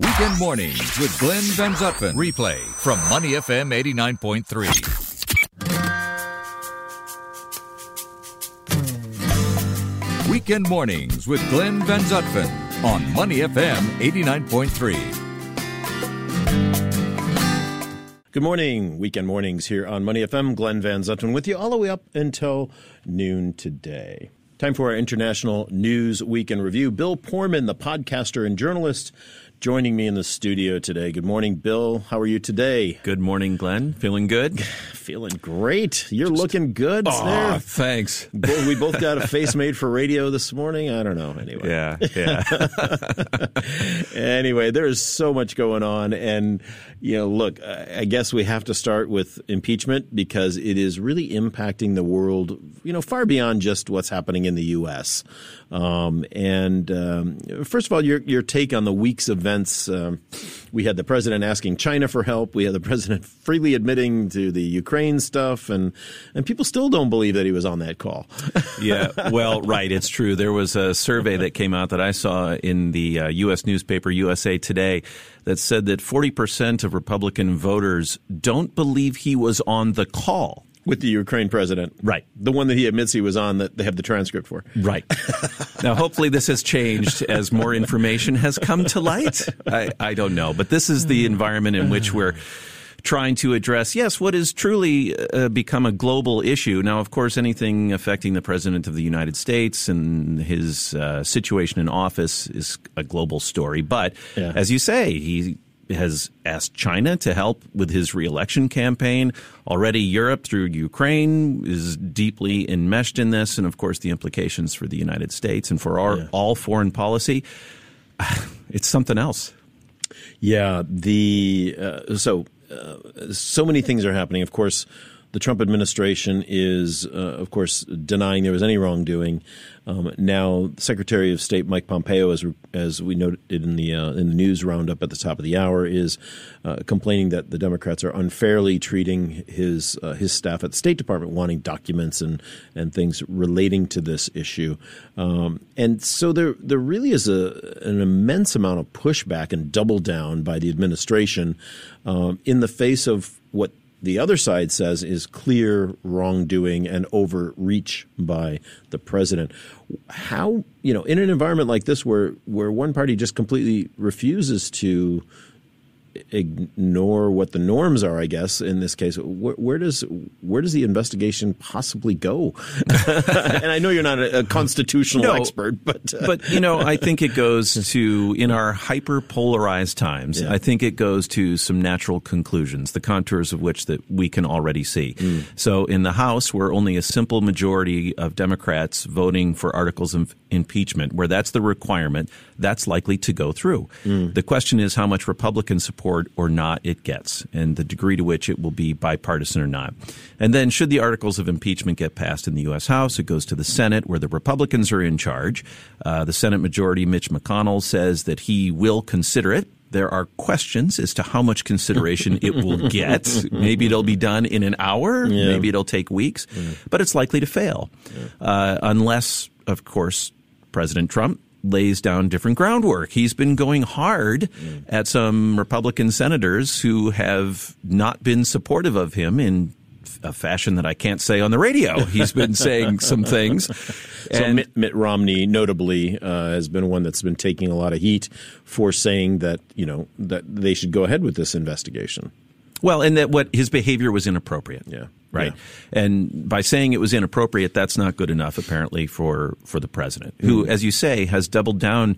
Weekend mornings with Glenn Van Zutphen. Replay from Money FM 89.3. Weekend mornings with Glenn Van Zutphen on Money FM 89.3. Good morning. Weekend mornings here on Money FM. Glenn Van Zutphen with you all the way up until noon today. Time for our international news week in review. Bill Poorman, the podcaster and journalist, joining me in the studio today. Good morning, Bill. How are you today? Good morning, Glenn. Feeling good? Feeling great. You're Just, looking good oh, there. Thanks. We both got a face made for radio this morning. I don't know. Anyway. Yeah. Yeah. anyway, there is so much going on. And, you know, look, I guess we have to start with impeachment because it is really impacting the world, you know, far beyond just what's happening in the U.S. Um, and um, first of all, your, your take on the week's events. Um, we had the president asking China for help. We had the president freely admitting to the Ukraine stuff, and and people still don't believe that he was on that call. yeah, well, right, it's true. There was a survey that came out that I saw in the uh, U.S. newspaper USA Today that said that 40% of Republican voters don't believe he was on the call with the Ukraine president. Right. The one that he admits he was on that they have the transcript for. Right. now, hopefully, this has changed as more information has come to light. I, I don't know. But this is the environment in which we're trying to address, yes, what has truly uh, become a global issue. Now, of course, anything affecting the President of the United States and his uh, situation in office is a global story. But yeah. as you say, he has asked China to help with his reelection campaign. Already, Europe through Ukraine is deeply enmeshed in this, and of course, the implications for the United States and for our yeah. all foreign policy. It's something else. Yeah, the uh, so uh, so many things are happening. Of course, the Trump administration is, uh, of course, denying there was any wrongdoing. Um, now, Secretary of State Mike Pompeo, as as we noted in the uh, in the news roundup at the top of the hour, is uh, complaining that the Democrats are unfairly treating his uh, his staff at the State Department, wanting documents and and things relating to this issue. Um, and so there there really is a an immense amount of pushback and double down by the administration um, in the face of what the other side says is clear wrongdoing and overreach by the president. How you know in an environment like this where where one party just completely refuses to ignore what the norms are, I guess, in this case. Where, where does where does the investigation possibly go? and I know you're not a, a constitutional no, expert, but uh. but you know, I think it goes to in our hyper polarized times. Yeah. I think it goes to some natural conclusions, the contours of which that we can already see. Mm. So in the House, where only a simple majority of Democrats voting for articles of impeachment, where that's the requirement, that's likely to go through. Mm. The question is how much Republican support or not it gets, and the degree to which it will be bipartisan or not. And then, should the articles of impeachment get passed in the U.S. House, it goes to the Senate, where the Republicans are in charge. Uh, the Senate Majority Mitch McConnell says that he will consider it. There are questions as to how much consideration it will get. Maybe it'll be done in an hour. Yeah. Maybe it'll take weeks, yeah. but it's likely to fail, yeah. uh, unless, of course, President Trump lays down different groundwork. He's been going hard mm. at some Republican senators who have not been supportive of him in a fashion that I can't say on the radio. He's been saying some things. so Mitt, Mitt Romney, notably, uh, has been one that's been taking a lot of heat for saying that you know that they should go ahead with this investigation. Well, and that what his behavior was inappropriate. Yeah. Right. Yeah. And by saying it was inappropriate, that's not good enough, apparently, for, for the president, who, mm. as you say, has doubled down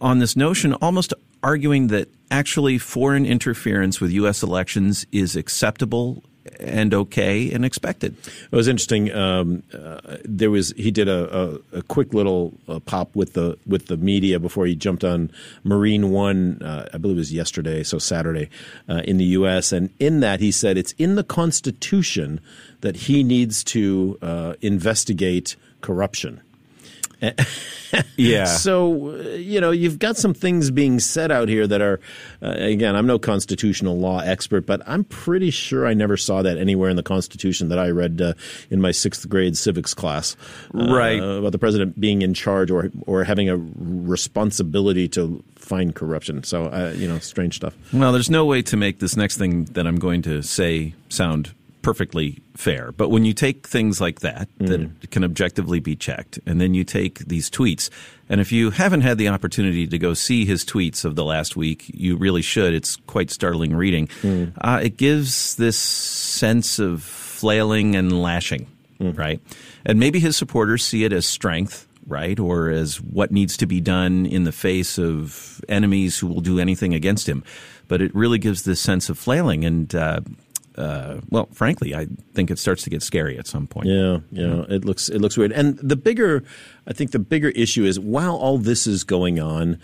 on this notion, almost arguing that actually foreign interference with U.S. elections is acceptable and okay and expected. It was interesting. Um, uh, there was he did a, a, a quick little uh, pop with the with the media before he jumped on Marine One. Uh, I believe it was yesterday, so Saturday, uh, in the U.S. And in that he said it's in the Constitution that he needs to uh, investigate corruption. yeah. So, uh, you know, you've got some things being said out here that are, uh, again, I'm no constitutional law expert, but I'm pretty sure I never saw that anywhere in the Constitution that I read uh, in my sixth grade civics class. uh, Right. About the president being in charge or, or having a responsibility to find corruption. So, uh, you know, strange stuff. Well, there's no way to make this next thing that I'm going to say sound perfectly fair. But when you take things like that, that can objectively be checked, and then you take these tweets, and if you haven't had the opportunity to go see his tweets of the last week, you really should. It's quite startling reading. Uh, it gives this sense of flailing and lashing, right? And maybe his supporters see it as strength right? Or as what needs to be done in the face of enemies who will do anything against him. But it really gives this sense of flailing. And, uh, uh, well, frankly, I think it starts to get scary at some point. Yeah, yeah, it looks it looks weird. And the bigger, I think the bigger issue is while all this is going on,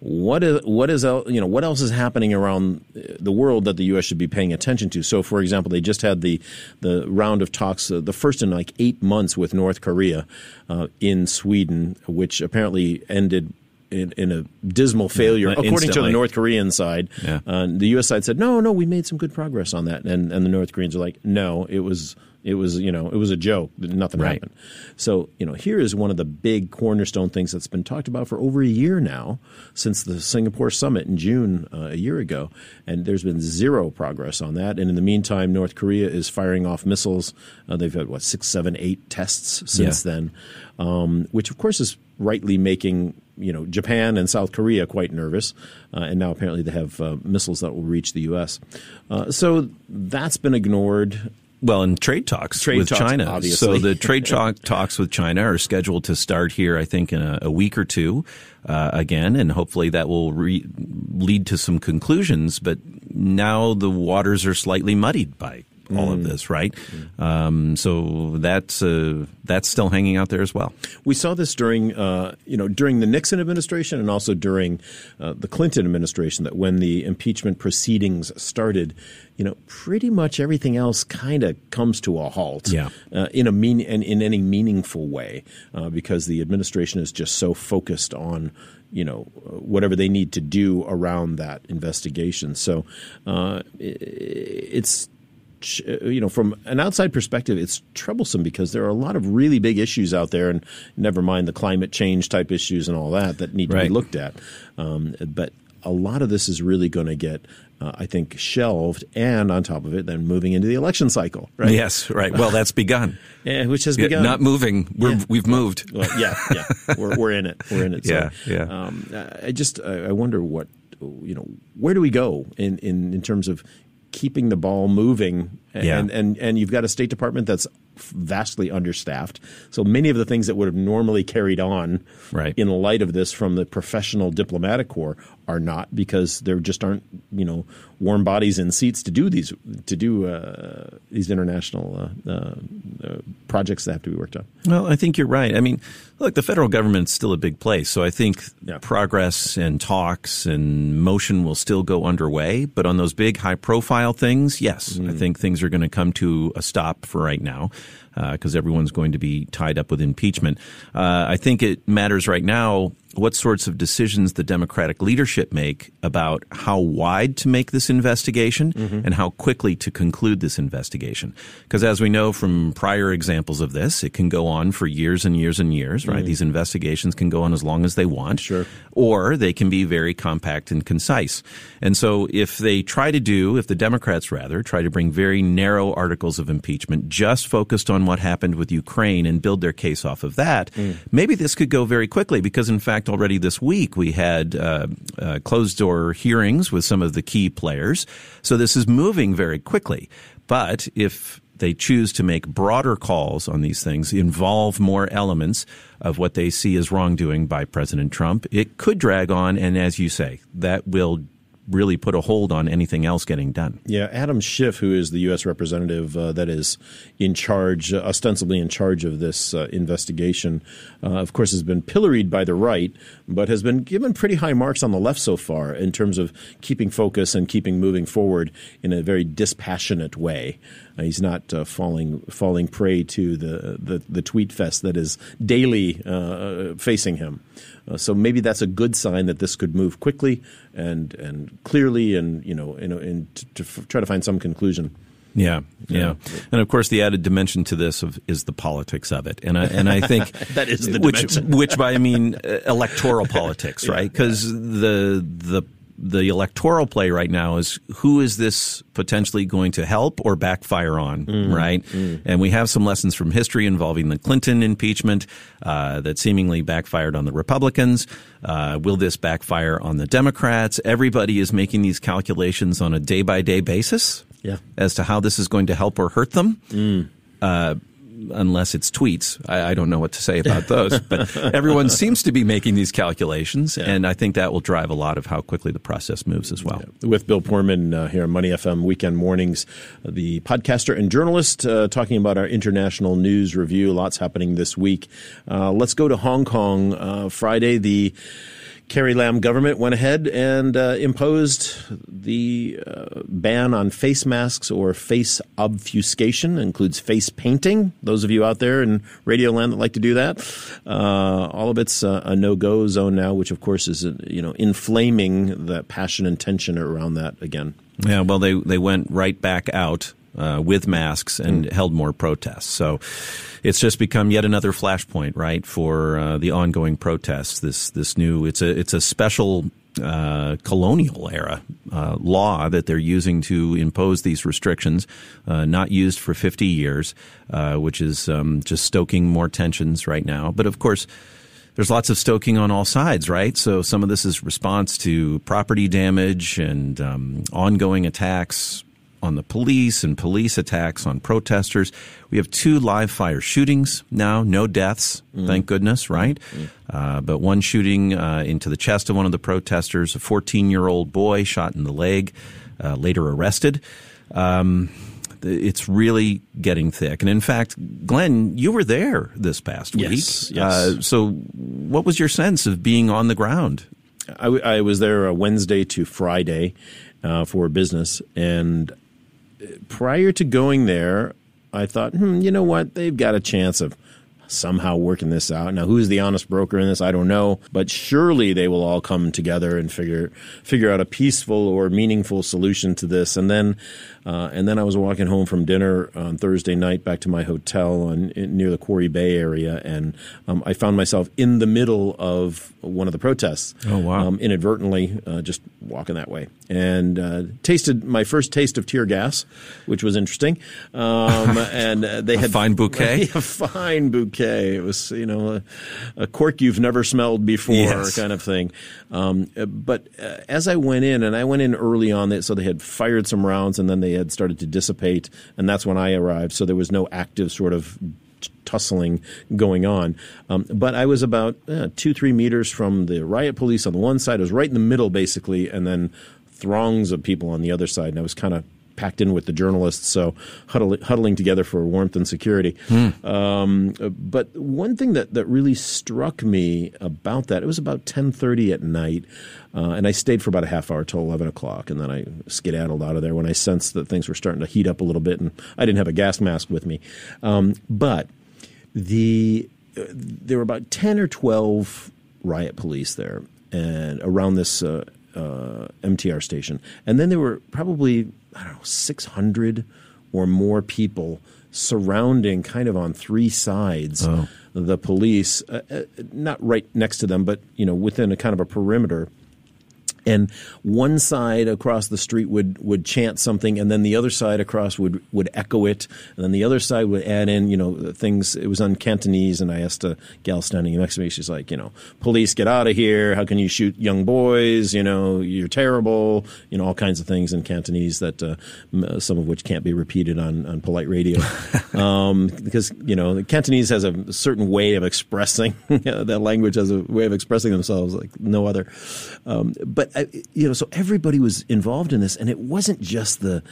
what is what is you know what else is happening around the world that the U.S. should be paying attention to? So, for example, they just had the the round of talks, uh, the first in like eight months with North Korea uh, in Sweden, which apparently ended. In, in a dismal failure, uh, according to the. North Korean side, Yeah. uh, the U.S. side said, "No, no, we made some good progress on that," and and the North Koreans are like, "No, it was it was you know it was a joke. Nothing Right. happened." So you know, here is one of the big cornerstone things that's been talked about for over a year now, since the Singapore summit in June uh, a year ago, and there's been zero progress on that. And in the meantime, North Korea is firing off missiles. Uh, they've had what six, seven, eight tests since Yeah. then, um, which of course is rightly making you know Japan and South Korea quite nervous, uh, and now apparently they have uh, missiles that will reach the U.S. Uh, so that's been ignored. Well, in trade talks Trade with talks, China. obviously. So the trade talk, talks with China are scheduled to start here, I think, in a, a week or two uh, again, and hopefully that will re- lead to some conclusions. But now the waters are slightly muddied by all of this, right? Um, so that's uh, that's still hanging out there as well. We saw this during, uh, you know, during the Nixon administration and also during uh, the Clinton administration. That when the impeachment proceedings started, you know, pretty much everything else kind of comes to a halt. Yeah. Uh, in a mean and in any meaningful way, uh, because the administration is just so focused on. You know whatever they need to do around that investigation. So uh, it's you know, from an outside perspective, it's troublesome because there are a lot of really big issues out there, and never mind the climate change type issues and all that that need to Right. be looked at. Um, but a lot of this is really going to get, uh, I think, shelved, and on top of it, then moving into the election cycle, right? Yes, right. Well, that's begun. Yeah, which has Yeah, begun. Not moving. We're, Yeah. We've moved. Well, yeah, yeah, we're, we're in it. We're in it. So, Yeah, yeah. Um, I just I I wonder what you know. Where do we go in in, in terms of keeping the ball moving? And, Yeah. and and and you've got a State Department that's vastly understaffed. So many of the things that would have normally carried on, Right. in light of this from the professional diplomatic corps, are not because there just aren't you know warm bodies in seats to do these to do uh, these international uh, uh, uh, projects that have to be worked on. Well, I think you're right. I mean, look, the federal government's still a big place, so I think Yeah. progress and talks and motion will still go underway. But on those big, high-profile things, yes, I think things are going to come to a stop for right now Uh, because everyone's going to be tied up with impeachment. Uh, I think it matters right now what sorts of decisions the Democratic leadership make about how wide to make this investigation mm-hmm. and how quickly to conclude this investigation. Because as we know from prior examples of this, it can go on for years and years and years, right? Mm-hmm. These investigations can go on as long as they want. Sure. Or they can be very compact and concise. And so if they try to do, if the Democrats rather, try to bring very narrow articles of impeachment just focused on what happened with Ukraine and build their case off of that, maybe this could go very quickly because in fact already this week we had uh, uh, closed door hearings with some of the key players. So this is moving very quickly. But if they choose to make broader calls on these things, involve more elements of what they see as wrongdoing by President Trump, it could drag on. And as you say, that will really put a hold on anything else getting done. Yeah, Adam Schiff, who is the U.S. representative uh, that is in charge, uh, ostensibly in charge of this uh, investigation, uh, of course, has been pilloried by the right, but has been given pretty high marks on the left so far in terms of keeping focus and keeping moving forward in a very dispassionate way. Uh, he's not uh, falling falling prey to the, the, the tweet fest that is daily facing him. Uh, so maybe that's a good sign that this could move quickly and and clearly, and you know, in, in to, to try to find some conclusion. Yeah, yeah, and of course the added dimension to this of, is the politics of it, and I and I think that is the which which by I mean uh, electoral politics, right? Because yeah. the the the electoral play right now is who is this potentially going to help or backfire on, mm, right? Mm. And we have some lessons from history involving the Clinton impeachment uh, that seemingly backfired on the Republicans. Uh, will this backfire on the Democrats? Everybody is making these calculations on a day by day basis yeah. as to how this is going to help or hurt them. Mm. Uh, unless it's tweets. I, I, don't know what to say about those, but everyone seems to be making these calculations, yeah. and I think that will drive a lot of how quickly the process moves as well. Yeah. With Bill Poorman uh, here on Money FM Weekend Mornings, the podcaster and journalist, uh, talking about our international news review. Lots happening this week. Uh, let's go to Hong Kong. Uh, Friday, the Carrie Lam government went ahead and uh, imposed the uh, ban on face masks or face obfuscation. It includes face painting. Those of you out there in Radio Land that like to do that, uh, all of it's a no-go zone now, which of course is you know inflaming the passion and tension around that again. Yeah, well, they they went right back out uh, with masks and mm. held more protests. So it's just become yet another flashpoint, right, for uh, the ongoing protests. This this new it's a it's a special uh, colonial era uh, law that they're using to impose these restrictions, uh, not used for 50 years, uh, which is um, just stoking more tensions right now. But of course, there's lots of stoking on all sides, right? So some of this is response to property damage and um, ongoing attacks on the police and police attacks on protesters. We have two live fire shootings now, no deaths, mm. thank goodness, right? Mm. Uh, but one shooting uh, into the chest of one of the protesters, a 14 year old boy shot in the leg, uh, later arrested. Um, it's really getting thick. And in fact, Glenn, you were there this past week. Yes. yes. Uh, so, what was your sense of being on the ground? I, I was there Wednesday to Friday uh, for business, and prior to going there, I thought, hmm, you know what? They've got a chance of somehow working this out. Now, who's the honest broker in this? I don't know, but surely they will all come together and figure figure out a peaceful or meaningful solution to this. And then uh, and then I was walking home from dinner on Thursday night back to my hotel on, in, near the Quarry Bay area, and um, I found myself in the middle of one of the protests. Oh wow! Um, inadvertently, uh, just walking that way, and uh, tasted my first taste of tear gas, which was interesting. Um, and uh, they had fine bouquet, a fine bouquet. It was you know a, a cork you've never smelled before, yes. kind of thing. Um, but uh, as I went in, and I went in early on, that so they had fired some rounds, and then they had started to dissipate, and that's when I arrived. So there was no active sort of tussling going on. Um, but I was about uh, two, three meters from the riot police on the one side. I was right in the middle, basically, and then throngs of people on the other side. And I was kind of packed in with the journalists, so huddling, huddling together for warmth and security. Hmm. Um, but one thing that, that really struck me about that, it was about 10.30 at night, uh, and I stayed for about a half hour till 11 o'clock, and then I skedaddled out of there when I sensed that things were starting to heat up a little bit, and I didn't have a gas mask with me. Um, but the uh, there were about 10 or 12 riot police there and around this uh, uh, MTR station. And then there were probably, I don't know, 600 or more people surrounding kind of on three sides oh. the police, uh, uh, not right next to them, but, you know, within a kind of a perimeter and one side across the street would, would chant something, and then the other side across would, would echo it, and then the other side would add in, you know, things. It was on Cantonese, and I asked a gal standing next to me. She's like, you know, police, get out of here! How can you shoot young boys? You know, you're terrible. You know, all kinds of things in Cantonese that uh, some of which can't be repeated on, on polite radio, um, because you know, Cantonese has a certain way of expressing that language has a way of expressing themselves like no other. Um, but you know, so everybody was involved in this, and it wasn't just the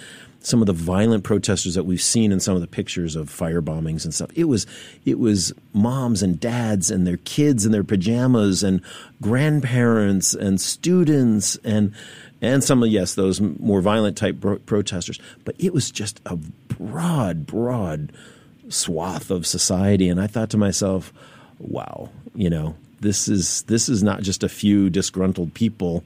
some of the violent protesters that we've seen in some of the pictures of fire bombings and stuff. It was it was moms and dads and their kids in their pajamas and grandparents and students and and some of yes those more violent type pro- protesters. But it was just a broad broad swath of society, and I thought to myself, wow, you know, this is this is not just a few disgruntled people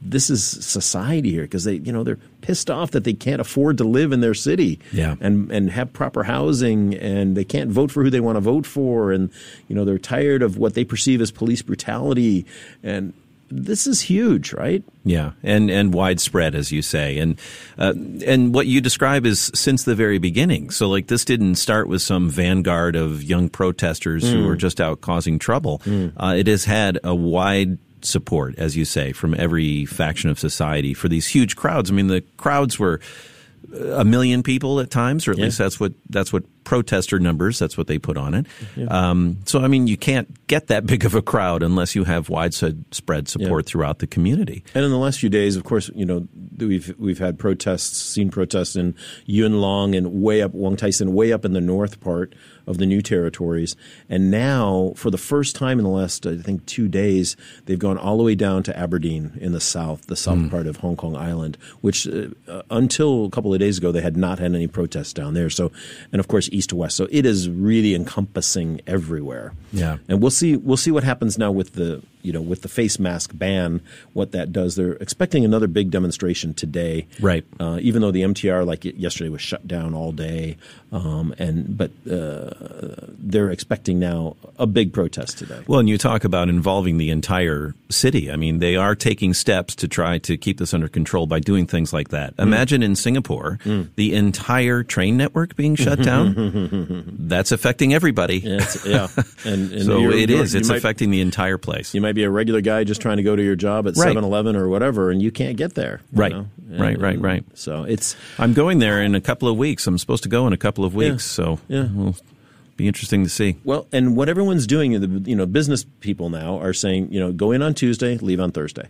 this is society here because they you know they're pissed off that they can't afford to live in their city yeah. and and have proper housing and they can't vote for who they want to vote for and you know they're tired of what they perceive as police brutality and this is huge, right? Yeah, and and widespread, as you say, and uh, and what you describe is since the very beginning. So, like, this didn't start with some vanguard of young protesters mm. who were just out causing trouble. Mm. Uh, it has had a wide support, as you say, from every faction of society for these huge crowds. I mean, the crowds were a million people at times, or at yeah. least that's what that's what protester numbers. That's what they put on it. Yeah. Um, so I mean, you can't get that big of a crowd unless you have widespread support yeah. throughout the community. And in the last few days, of course, you know we've we've had protests, seen protests in Yuen Long and way up Wong Tai Sin, way up in the north part of the new territories. And now, for the first time in the last, I think, two days, they've gone all the way down to Aberdeen in the south, the south mm. part of Hong Kong Island, which uh, until a couple of days ago, they had not had any protests down there. So, and of course, east to west. So it is really encompassing everywhere. Yeah. And we'll see, we'll see what happens now with the, you know, with the face mask ban, what that does. They're expecting another big demonstration today. Right. Uh, even though the MTR, like yesterday, was shut down all day. Um, and, but, uh, they're expecting now a big protest today. Well, and you talk about involving the entire city. I mean, they are taking steps to try to keep this under control by doing things like that. Mm. Imagine in Singapore, mm. the entire train network being shut down. That's affecting everybody. Yeah, yeah. And, and so it is. It's might, affecting the entire place. You might be a regular guy just trying to go to your job at 7-Eleven or whatever, and you can't get there. Right. And, right. Right. Right. So it's. I'm going there in a couple of weeks. I'm supposed to go in a couple of weeks. Yeah. So yeah. We'll be interesting to see. Well, and what everyone's doing, the you know, business people now are saying, you know, go in on Tuesday, leave on Thursday.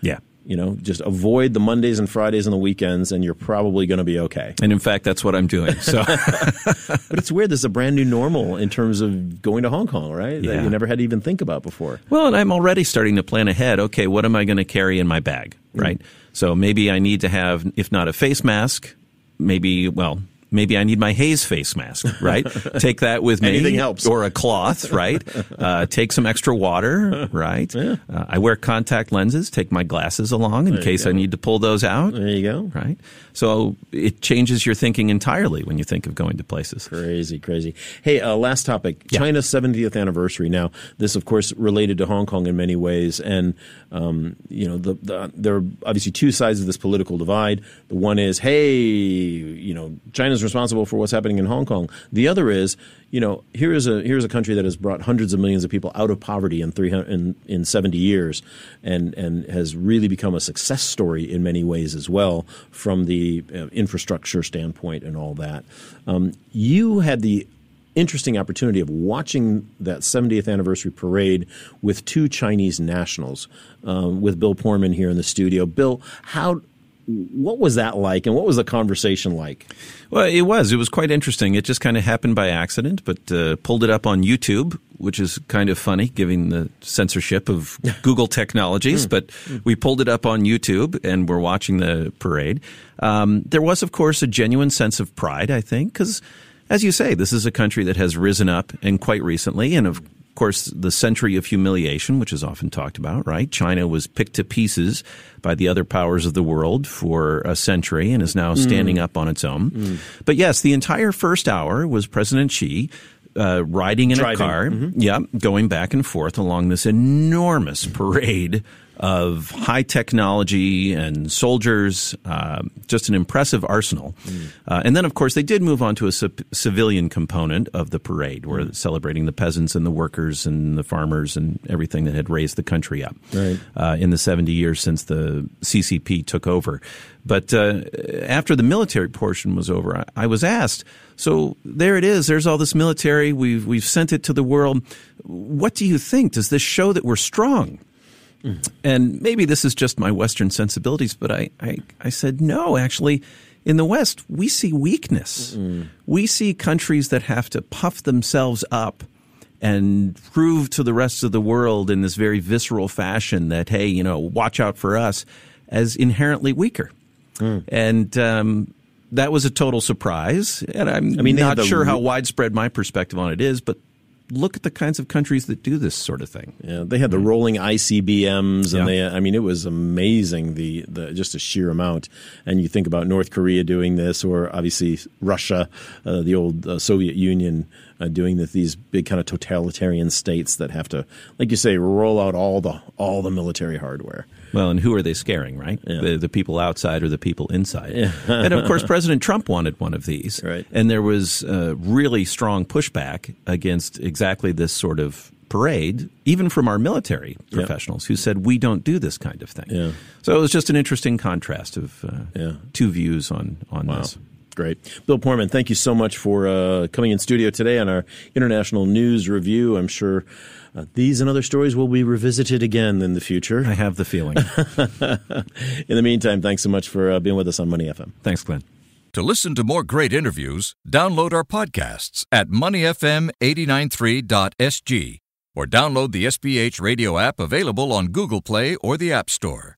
Yeah. You know, just avoid the Mondays and Fridays and the weekends, and you're probably going to be okay. And in fact, that's what I'm doing. So, but it's weird. This is a brand new normal in terms of going to Hong Kong, right? Yeah. That you never had to even think about before. Well, and I'm already starting to plan ahead. Okay, what am I going to carry in my bag, mm. right? Mm. So maybe I need to have, if not a face mask, maybe well maybe I need my haze face mask, right? take that with me. Anything helps. Or a cloth, right? Uh, take some extra water, right? Yeah. Uh, I wear contact lenses. Take my glasses along in there case I need to pull those out. There you go. Right? So it changes your thinking entirely when you think of going to places. Crazy, crazy. Hey, uh, last topic yeah. China's 70th anniversary. Now, this, of course, related to Hong Kong in many ways. And, um, you know, the, the, there are obviously two sides of this political divide. The one is, hey, you know, China's responsible for what's happening in Hong Kong. The other is, you know, here is a here's a country that has brought hundreds of millions of people out of poverty in three in, in seventy years, and and has really become a success story in many ways as well from the uh, infrastructure standpoint and all that. Um, you had the interesting opportunity of watching that 70th anniversary parade with two Chinese nationals, um, with Bill Poorman here in the studio. Bill, how what was that like, and what was the conversation like? Well, it was. It was quite interesting. It just kind of happened by accident, but uh, pulled it up on YouTube, which is kind of funny, given the censorship of Google technologies. Hmm. but we pulled it up on YouTube, and we're watching the parade. Um, there was, of course, a genuine sense of pride, I think, because as you say, this is a country that has risen up and quite recently, and of course, the century of humiliation, which is often talked about, right? China was picked to pieces by the other powers of the world for a century and is now mm. standing mm. up on its own. Mm. But yes, the entire first hour was President Xi uh, riding in Driving. a car, mm-hmm. yeah, going back and forth along this enormous parade of high technology and soldiers, uh, just an impressive arsenal. Mm. Uh, and then, of course, they did move on to a c- civilian component of the parade, where mm. celebrating the peasants and the workers and the farmers and everything that had raised the country up right. uh, in the 70 years since the CCP took over. But uh, after the military portion was over, I, I was asked, so there it is. There's all this military. We've we've sent it to the world. What do you think? Does this show that we're strong? And maybe this is just my Western sensibilities, but I, I, I said, no, actually, in the West, we see weakness. We see countries that have to puff themselves up and prove to the rest of the world in this very visceral fashion that, hey, you know, watch out for us as inherently weaker. And um, that was a total surprise. And I'm I mean, not the sure how widespread my perspective on it is, but look at the kinds of countries that do this sort of thing. Yeah, they had the rolling ICBMs, and Yeah. they, I mean, it was amazing the, the just a sheer amount. And you think about North Korea doing this, or obviously Russia, uh, the old uh, Soviet Union, uh, doing this, these big kind of totalitarian states that have to, like you say, roll out all the all the military hardware. Well, and who are they scaring, right? The, the people outside or the people inside? and of course, President Trump wanted one of these. Right. And there was uh, really strong pushback against exactly this sort of parade, even from our military professionals who said, we don't do this kind of thing. Yeah. So it was just an interesting contrast of uh, Yeah. two views on, on Wow. this. Great. Bill Poorman, thank you so much for uh, coming in studio today on our International News Review. I'm sure uh, these and other stories will be revisited again in the future. I have the feeling. In the meantime, thanks so much for uh, being with us on Money FM. Thanks, Glenn. To listen to more great interviews, download our podcasts at moneyfm893.sg or download the SPH radio app available on Google Play or the App Store.